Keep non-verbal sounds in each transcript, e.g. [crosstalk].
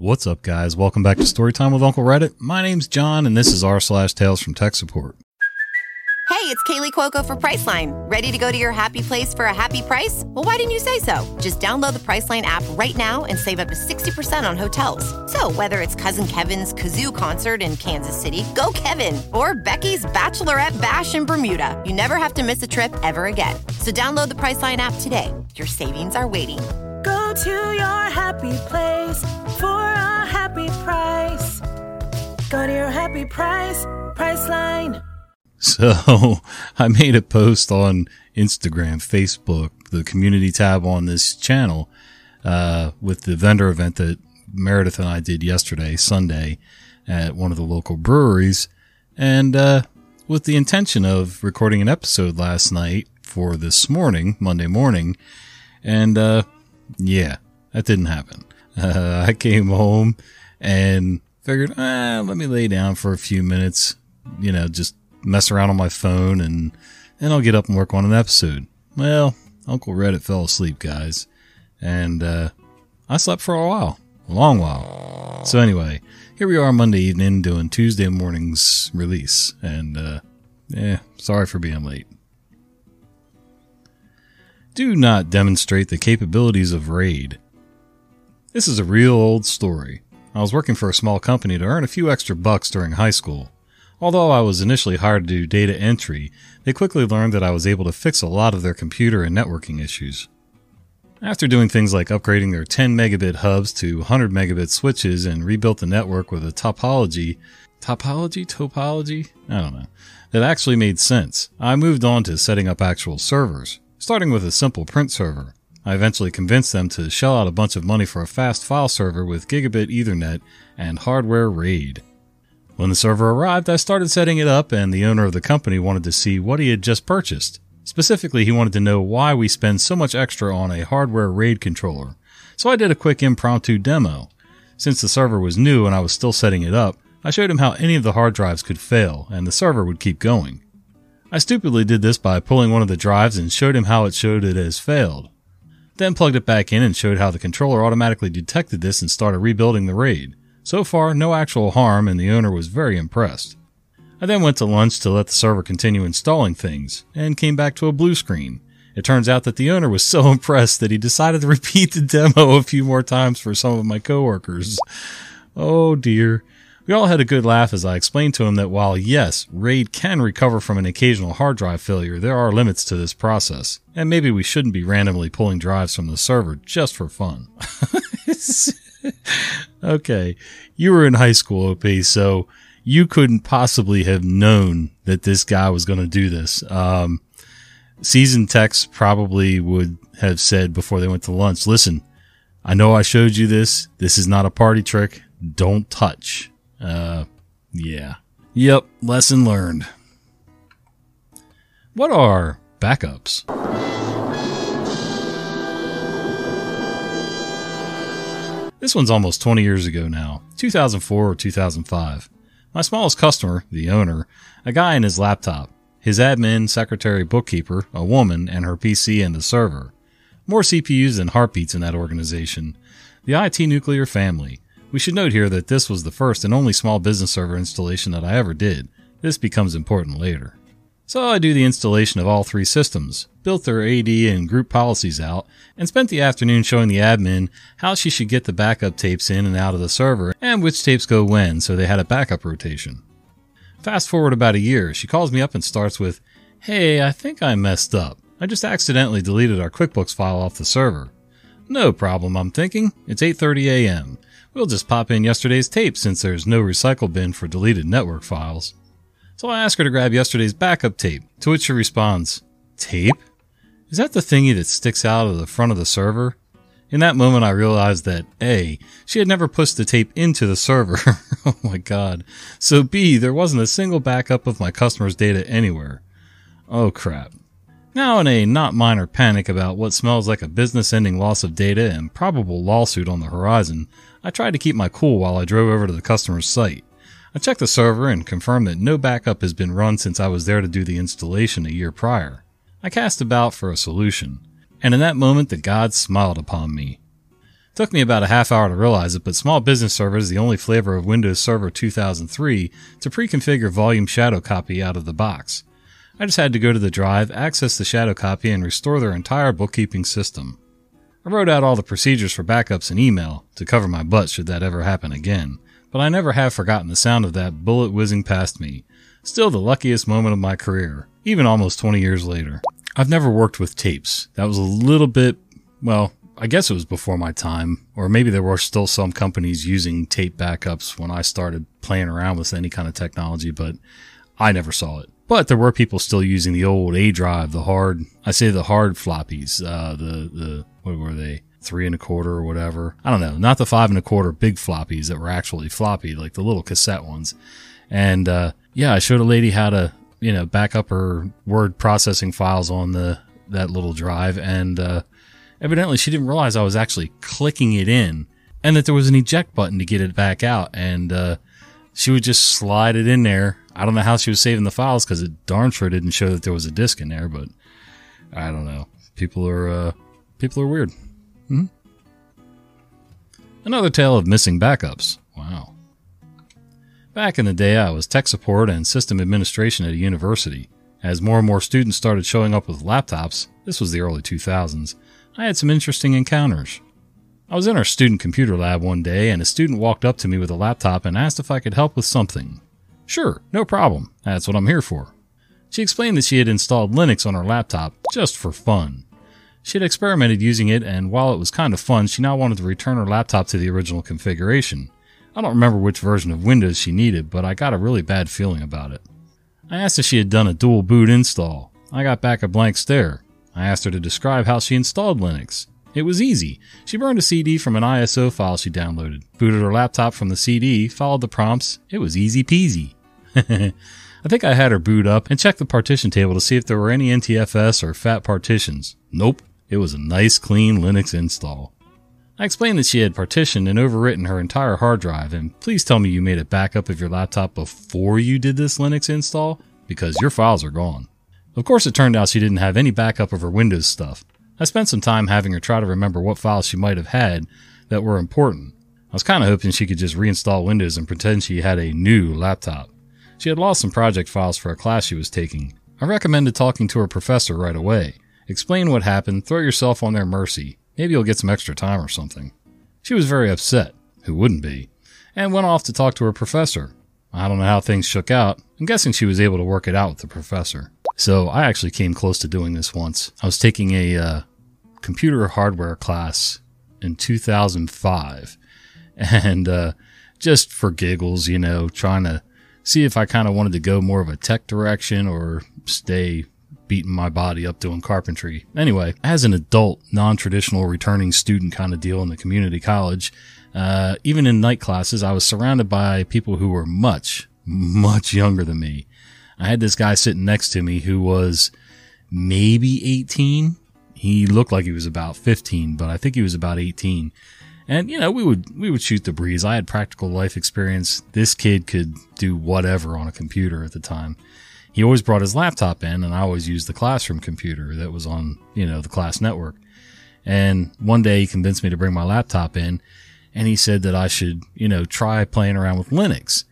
What's up, guys? Welcome back to Storytime with Uncle Reddit. My name's John, and this is r slash Tales from Tech Support. Hey, it's Kaley Cuoco for Priceline. Ready to go to your happy place for a happy price? Well, why didn't you say so? Just download the Priceline app right now and save up to 60% on hotels. So, whether it's Cousin Kevin's Kazoo concert in Kansas City, go Kevin, or Becky's Bachelorette Bash in Bermuda, you never have to miss a trip ever again. So, download the Priceline app today. Your savings are waiting. Go to your happy place for a happy price. Go to your happy price, Priceline. So [laughs] I made a post on Instagram, Facebook, the community tab on this channel, uh, with the vendor event that Meredith and I did yesterday, Sunday, at one of the local breweries. And, uh, with the intention of recording an episode last night for this morning, Monday morning. And, uh, yeah, that didn't happen. Uh, I came home and figured, eh, let me lay down for a few minutes, you know, just mess around on my phone and then I'll get up and work on an episode. Well, Uncle Reddit fell asleep, guys. And, uh, I slept for a while, a long while. So anyway, here we are Monday evening doing Tuesday morning's release. And, uh, yeah, sorry for being late. Do not demonstrate the capabilities of RAID. This is a real old story. I was working for a small company to earn a few extra bucks during high school. Although I was initially hired to do data entry, they quickly learned that I was able to fix a lot of their computer and networking issues. After doing things like upgrading their 10 megabit hubs to 100 megabit switches and rebuilt the network with a topology, topology, topology? I don't know, that actually made sense, I moved on to setting up actual servers, starting with a simple print server. I eventually convinced them to shell out a bunch of money for a fast file server with gigabit ethernet and hardware RAID. When the server arrived, I started setting it up, and the owner of the company wanted to see what he had just purchased. Specifically, he wanted to know why we spend so much extra on a hardware RAID controller. So I did a quick impromptu demo. Since the server was new and I was still setting it up, I showed him how any of the hard drives could fail, and the server would keep going. I stupidly did this by pulling one of the drives and showed him how it showed it as failed. Then plugged it back in and showed how the controller automatically detected this and started rebuilding the RAID. So far, no actual harm, and the owner was very impressed. I then went to lunch to let the server continue installing things, and came back to a blue screen. It turns out that the owner was [laughs] so impressed that he decided to repeat the demo a few more times for some of my coworkers. Oh dear. We all had a good laugh as I explained to him that while yes, RAID can recover from an occasional hard drive failure, there are limits to this process, and maybe we shouldn't be randomly pulling drives from the server just for fun. [laughs] okay, you were in high school, OP, so you couldn't possibly have known that this guy was going to do this. Um, seasoned techs probably would have said before they went to lunch, listen, I know I showed you this. This is not a party trick. Don't touch. Uh, yeah. Yep. Lesson learned. What are backups? This one's almost 20 years ago now, 2004 or 2005. My smallest customer, the owner, a guy and his laptop, his admin, secretary, bookkeeper, a woman, and her PC and the server. More CPUs than heartbeats in that organization. The IT nuclear family. We should note here that this was the first and only small business server installation that I ever did. This becomes important later. So I do the installation of all three systems, built their AD and group policies out, and spent the afternoon showing the admin how she should get the backup tapes in and out of the server and which tapes go when so they had a backup rotation. Fast forward about a year, she calls me up and starts with, Hey, I think I messed up. I just accidentally deleted our QuickBooks file off the server. No problem, I'm thinking. It's 8:30 a.m. We'll just pop in yesterday's tape since there's no recycle bin for deleted network files. So I ask her to grab yesterday's backup tape, to which she responds, Tape? Is that the thingy that sticks out of the front of the server? In that moment, I realized that A, she had never pushed the tape into the server. [laughs] oh my god. So B, there wasn't a single backup of my customer's data anywhere. Oh crap. Now in a not minor panic about what smells like a business ending loss of data and probable lawsuit on the horizon, I tried to keep my cool while I drove over to the customer's site. I checked the server and confirmed that no backup has been run since I was there to do the installation a year prior. I cast about for a solution, and in that moment the gods smiled upon me. Took me about a half hour to realize it, but Small Business Server is the only flavor of Windows Server 2003 to pre-configure volume shadow copy out of the box. I just had to go to the drive, access the shadow copy, and restore their entire bookkeeping system. I wrote out all the procedures for backups in email to cover my butt should that ever happen again, but I never have forgotten the sound of that bullet whizzing past me. Still the luckiest moment of my career, even almost 20 years later. I've never worked with tapes. That was a little bit, well, I guess it was before my time, or maybe there were still some companies using tape backups when I started playing around with any kind of technology, but I never saw it. But there were people still using the old A drive, the hard, I say the hard floppies, uh, the, the, what were they? Three and a quarter or whatever. I don't know. Not the five and a quarter big floppies that were actually floppy, like the little cassette ones. And, uh, yeah, I showed a lady how to, you know, back up her word processing files on the, that little drive. And, uh, Evidently, she didn't realize I was actually clicking it in and that there was an eject button to get it back out. And uh, she would just slide it in there. I don't know how she was saving the files because it darn sure didn't show that there was a disk in there, but I don't know. People are uh, people are weird. hmm Another tale of missing backups. Wow. Back in the day, I was tech support and system administration at a university. As more and more students started showing up with laptops, this was the early 2000s, I had some interesting encounters. I was in our student computer lab one day, and a student walked up to me with a laptop and asked if I could help with something. Sure, no problem. That's what I'm here for. She explained that she had installed Linux on her laptop just for fun. She had experimented using it, and while it was kind of fun, she now wanted to return her laptop to the original configuration. I don't remember which version of Windows she needed, but I got a really bad feeling about it. I asked if she had done a dual boot install. I got back a blank stare. I asked her to describe how she installed Linux. It was easy. She burned a CD from an ISO file she downloaded, booted her laptop from the CD, followed the prompts. It was easy peasy. [laughs] I think I had her boot up and check the partition table to see if there were any NTFS or FAT partitions. Nope. It was a nice clean Linux install. I explained that she had partitioned and overwritten her entire hard drive, and please tell me you made a backup of your laptop before you did this Linux install, because your files are gone. Of course, it turned out she didn't have any backup of her Windows stuff. I spent some time having her try to remember what files she might have had that were important. I was kind of hoping she could just reinstall Windows and pretend she had a new laptop. She had lost some project files for a class she was taking. I recommended talking to her professor right away. Explain what happened, throw yourself on their mercy. Maybe you'll get some extra time or something. She was very upset. Who wouldn't be? And went off to talk to her professor. I don't know how things shook out. I'm guessing she was able to work it out with the professor. So I actually came close to doing this once. I was taking a uh, computer hardware class in 2005, [laughs] and uh, just for giggles, you know, trying to see if I kind of wanted to go more of a tech direction or stay beating my body up doing carpentry. Anyway, as an adult, non-traditional returning student kind of deal in the community college, uh, even in night classes, I was surrounded by people who were much, much younger than me. I had this guy sitting next to me who was maybe 18. He looked like he was about 15, but I think he was about 18. And you know, we would we would shoot the breeze. I had practical life experience. This kid could do whatever on a computer at the time. He always brought his laptop in, and I always used the classroom computer that was on you know the class network. And one day he convinced me to bring my laptop in, and he said that I should you know try playing around with Linux.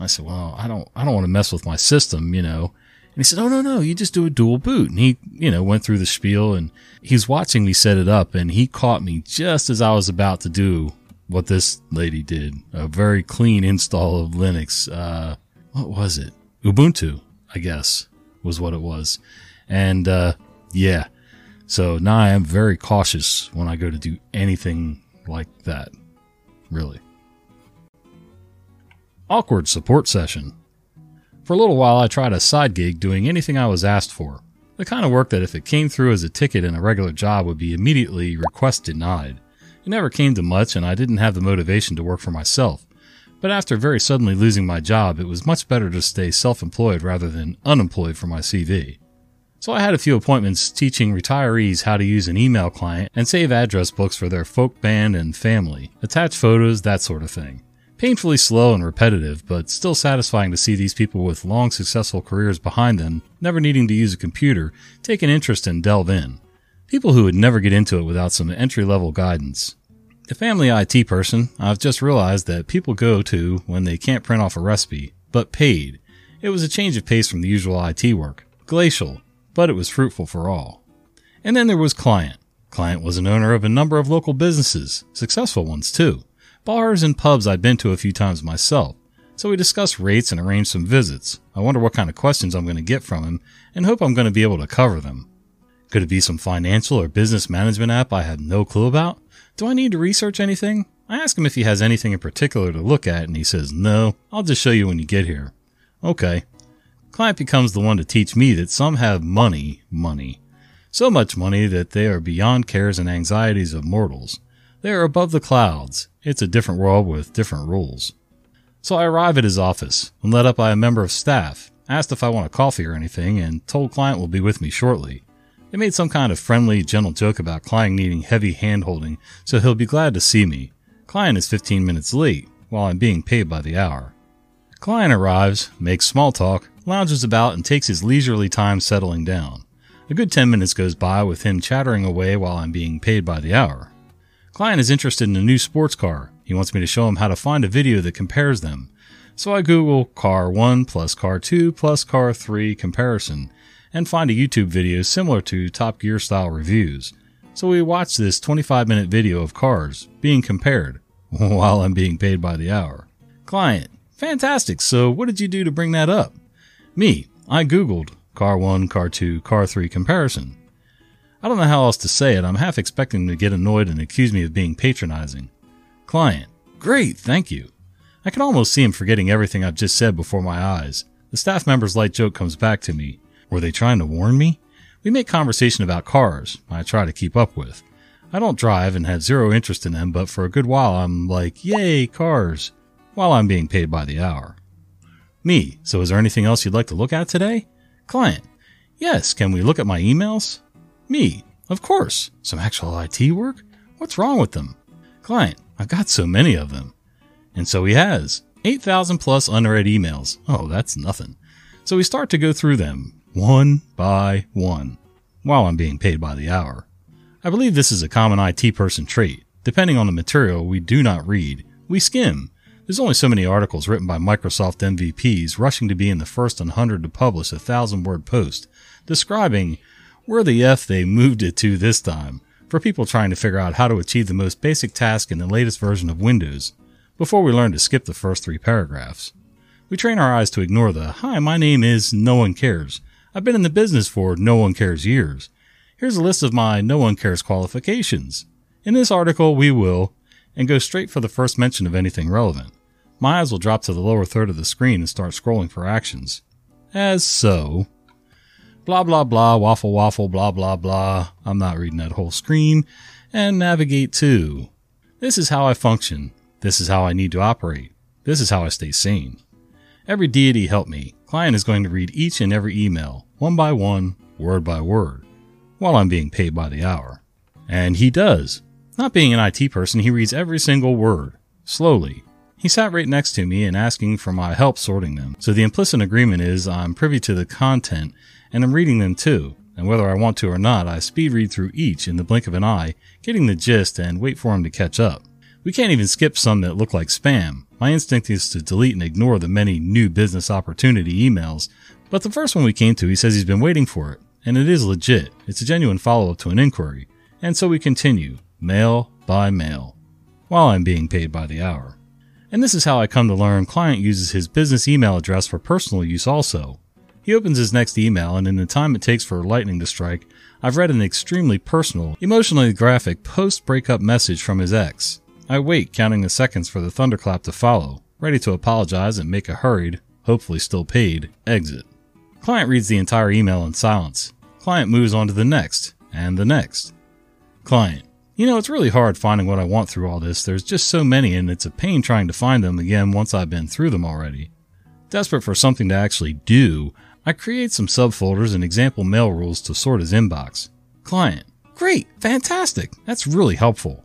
I said, well, I don't, I don't want to mess with my system, you know. And he said, oh, no, no, you just do a dual boot. And he, you know, went through the spiel and he's watching me set it up and he caught me just as I was about to do what this lady did. A very clean install of Linux. Uh, what was it? Ubuntu, I guess, was what it was. And, uh, yeah. So now I am very cautious when I go to do anything like that. Really awkward support session. For a little while, I tried a side gig doing anything I was asked for. The kind of work that if it came through as a ticket in a regular job would be immediately request denied. It never came to much, and I didn't have the motivation to work for myself. But after very suddenly losing my job, it was much better to stay self employed rather than unemployed for my CV. So I had a few appointments teaching retirees how to use an email client and save address books for their folk band and family, attach photos, that sort of thing. Painfully slow and repetitive, but still satisfying to see these people with long successful careers behind them, never needing to use a computer, take an interest and delve in. People who would never get into it without some entry level guidance. The family IT person, I've just realized that people go to when they can't print off a recipe, but paid. It was a change of pace from the usual IT work. Glacial, but it was fruitful for all. And then there was Client. Client was an owner of a number of local businesses, successful ones too. Bars and pubs I'd been to a few times myself. So we discuss rates and arrange some visits. I wonder what kind of questions I'm going to get from him and hope I'm going to be able to cover them. Could it be some financial or business management app I had no clue about? Do I need to research anything? I ask him if he has anything in particular to look at, and he says, No, I'll just show you when you get here. Okay. Client becomes the one to teach me that some have money, money. So much money that they are beyond cares and anxieties of mortals. They are above the clouds. It's a different world with different rules. So I arrive at his office, and led up by a member of staff, asked if I want a coffee or anything, and told client will be with me shortly. They made some kind of friendly, gentle joke about client needing heavy hand holding, so he'll be glad to see me. Client is 15 minutes late, while I'm being paid by the hour. Client arrives, makes small talk, lounges about, and takes his leisurely time settling down. A good 10 minutes goes by with him chattering away while I'm being paid by the hour. Client is interested in a new sports car. He wants me to show him how to find a video that compares them. So I Google car 1 plus car 2 plus car 3 comparison and find a YouTube video similar to Top Gear style reviews. So we watch this 25 minute video of cars being compared [laughs] while I'm being paid by the hour. Client, fantastic. So what did you do to bring that up? Me, I Googled car 1, car 2, car 3 comparison. I don't know how else to say it. I'm half expecting to get annoyed and accuse me of being patronizing. Client, great, thank you. I can almost see him forgetting everything I've just said before my eyes. The staff member's light joke comes back to me. Were they trying to warn me? We make conversation about cars. I try to keep up with. I don't drive and have zero interest in them, but for a good while I'm like, yay, cars, while I'm being paid by the hour. Me, so is there anything else you'd like to look at today? Client, yes, can we look at my emails? Me, of course. Some actual IT work? What's wrong with them? Client, I've got so many of them. And so he has. 8,000 plus unread emails. Oh, that's nothing. So we start to go through them, one by one, while I'm being paid by the hour. I believe this is a common IT person trait. Depending on the material we do not read, we skim. There's only so many articles written by Microsoft MVPs rushing to be in the first 100 to publish a thousand word post describing where the F they moved it to this time for people trying to figure out how to achieve the most basic task in the latest version of Windows before we learn to skip the first three paragraphs. We train our eyes to ignore the, hi, my name is no one cares. I've been in the business for no one cares years. Here's a list of my no one cares qualifications. In this article, we will, and go straight for the first mention of anything relevant. My eyes will drop to the lower third of the screen and start scrolling for actions. As so. Blah blah blah, waffle waffle, blah blah blah. I'm not reading that whole screen. And navigate to. This is how I function. This is how I need to operate. This is how I stay sane. Every deity help me. Client is going to read each and every email, one by one, word by word, while I'm being paid by the hour. And he does. Not being an IT person, he reads every single word, slowly. He sat right next to me and asking for my help sorting them. So the implicit agreement is I'm privy to the content and I'm reading them too. And whether I want to or not, I speed read through each in the blink of an eye, getting the gist and wait for him to catch up. We can't even skip some that look like spam. My instinct is to delete and ignore the many new business opportunity emails, but the first one we came to, he says he's been waiting for it, and it is legit. It's a genuine follow up to an inquiry. And so we continue, mail by mail, while I'm being paid by the hour. And this is how I come to learn client uses his business email address for personal use also. He opens his next email, and in the time it takes for lightning to strike, I've read an extremely personal, emotionally graphic post breakup message from his ex. I wait, counting the seconds for the thunderclap to follow, ready to apologize and make a hurried, hopefully still paid, exit. Client reads the entire email in silence. Client moves on to the next, and the next. Client. You know, it's really hard finding what I want through all this. There's just so many, and it's a pain trying to find them again once I've been through them already. Desperate for something to actually do, I create some subfolders and example mail rules to sort his inbox. Client. Great! Fantastic! That's really helpful.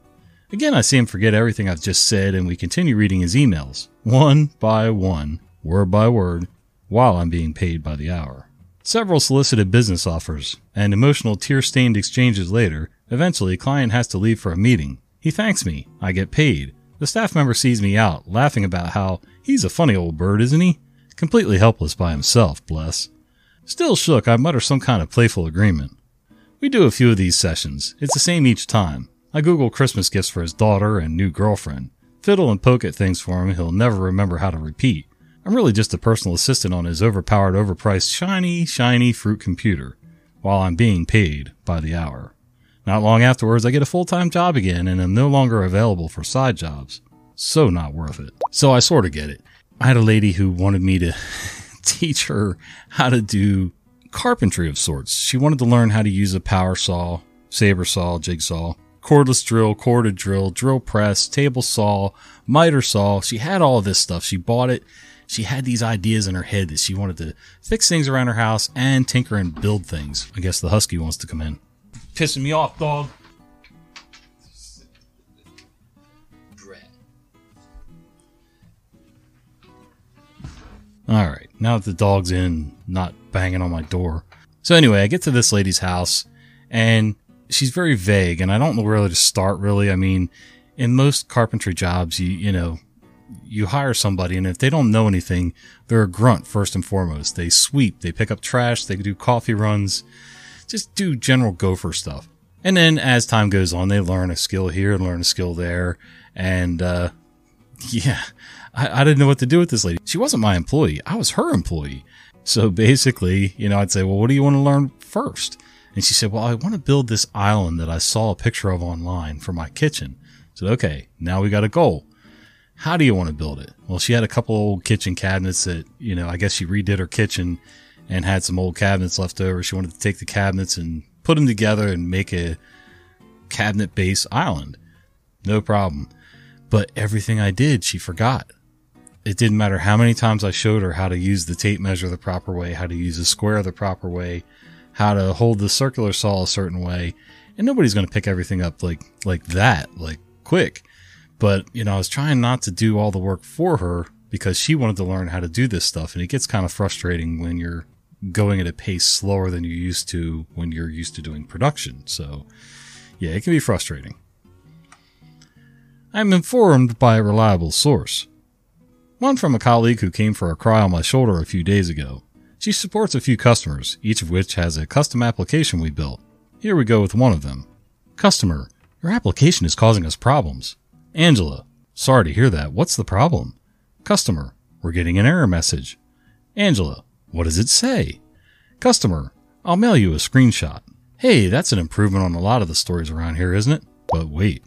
Again, I see him forget everything I've just said, and we continue reading his emails, one by one, word by word, while I'm being paid by the hour. Several solicited business offers, and emotional tear stained exchanges later, eventually, client has to leave for a meeting. He thanks me. I get paid. The staff member sees me out, laughing about how he's a funny old bird, isn't he? Completely helpless by himself, bless. Still shook, I mutter some kind of playful agreement. We do a few of these sessions. It's the same each time. I Google Christmas gifts for his daughter and new girlfriend. Fiddle and poke at things for him he'll never remember how to repeat. I'm really just a personal assistant on his overpowered, overpriced, shiny, shiny fruit computer, while I'm being paid by the hour. Not long afterwards, I get a full time job again and am no longer available for side jobs. So not worth it. So I sort of get it. I had a lady who wanted me to [laughs] teach her how to do carpentry of sorts. She wanted to learn how to use a power saw, saber saw, jigsaw, cordless drill, corded drill, drill press, table saw, miter saw. She had all this stuff. She bought it. She had these ideas in her head that she wanted to fix things around her house and tinker and build things. I guess the husky wants to come in. Pissing me off, dog. All right, now that the dog's in, not banging on my door. So anyway, I get to this lady's house and she's very vague and I don't know where to start really. I mean, in most carpentry jobs, you, you know, you hire somebody and if they don't know anything, they're a grunt first and foremost. They sweep, they pick up trash, they do coffee runs, just do general gopher stuff. And then as time goes on, they learn a skill here, and learn a skill there. And, uh, [laughs] yeah, I, I didn't know what to do with this lady. She wasn't my employee. I was her employee. So basically, you know, I'd say, well, what do you want to learn first? And she said, well, I want to build this island that I saw a picture of online for my kitchen. I said, okay, now we got a goal. How do you want to build it? Well, she had a couple old kitchen cabinets that, you know, I guess she redid her kitchen and had some old cabinets left over. She wanted to take the cabinets and put them together and make a cabinet based island. No problem. But everything I did, she forgot it didn't matter how many times I showed her how to use the tape measure the proper way, how to use a square the proper way, how to hold the circular saw a certain way, and nobody's going to pick everything up like like that, like quick. But you know, I was trying not to do all the work for her because she wanted to learn how to do this stuff, and it gets kind of frustrating when you're going at a pace slower than you're used to when you're used to doing production. So, yeah, it can be frustrating. I'm informed by a reliable source. One from a colleague who came for a cry on my shoulder a few days ago. She supports a few customers, each of which has a custom application we built. Here we go with one of them. Customer, your application is causing us problems. Angela, sorry to hear that. What's the problem? Customer, we're getting an error message. Angela, what does it say? Customer, I'll mail you a screenshot. Hey, that's an improvement on a lot of the stories around here, isn't it? But wait.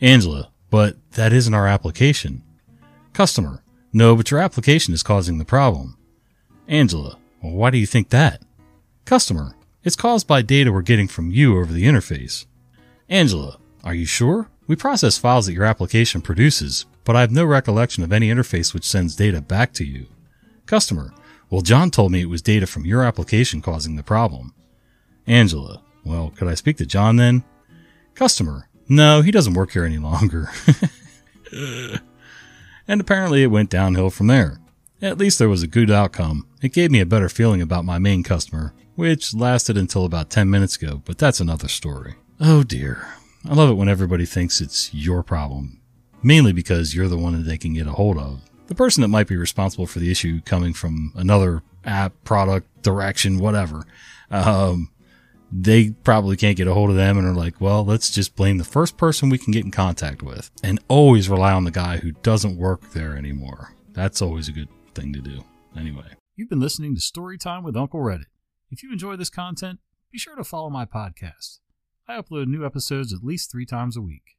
Angela, but that isn't our application. Customer, no, but your application is causing the problem. Angela, well, why do you think that? Customer, it's caused by data we're getting from you over the interface. Angela, are you sure? We process files that your application produces, but I have no recollection of any interface which sends data back to you. Customer, well, John told me it was data from your application causing the problem. Angela, well, could I speak to John then? Customer, no, he doesn't work here any longer. [laughs] and apparently it went downhill from there. At least there was a good outcome. It gave me a better feeling about my main customer, which lasted until about 10 minutes ago, but that's another story. Oh dear. I love it when everybody thinks it's your problem, mainly because you're the one that they can get a hold of. The person that might be responsible for the issue coming from another app, product, direction, whatever. Um, they probably can't get a hold of them and are like, well, let's just blame the first person we can get in contact with and always rely on the guy who doesn't work there anymore. That's always a good thing to do. Anyway, you've been listening to Storytime with Uncle Reddit. If you enjoy this content, be sure to follow my podcast. I upload new episodes at least three times a week.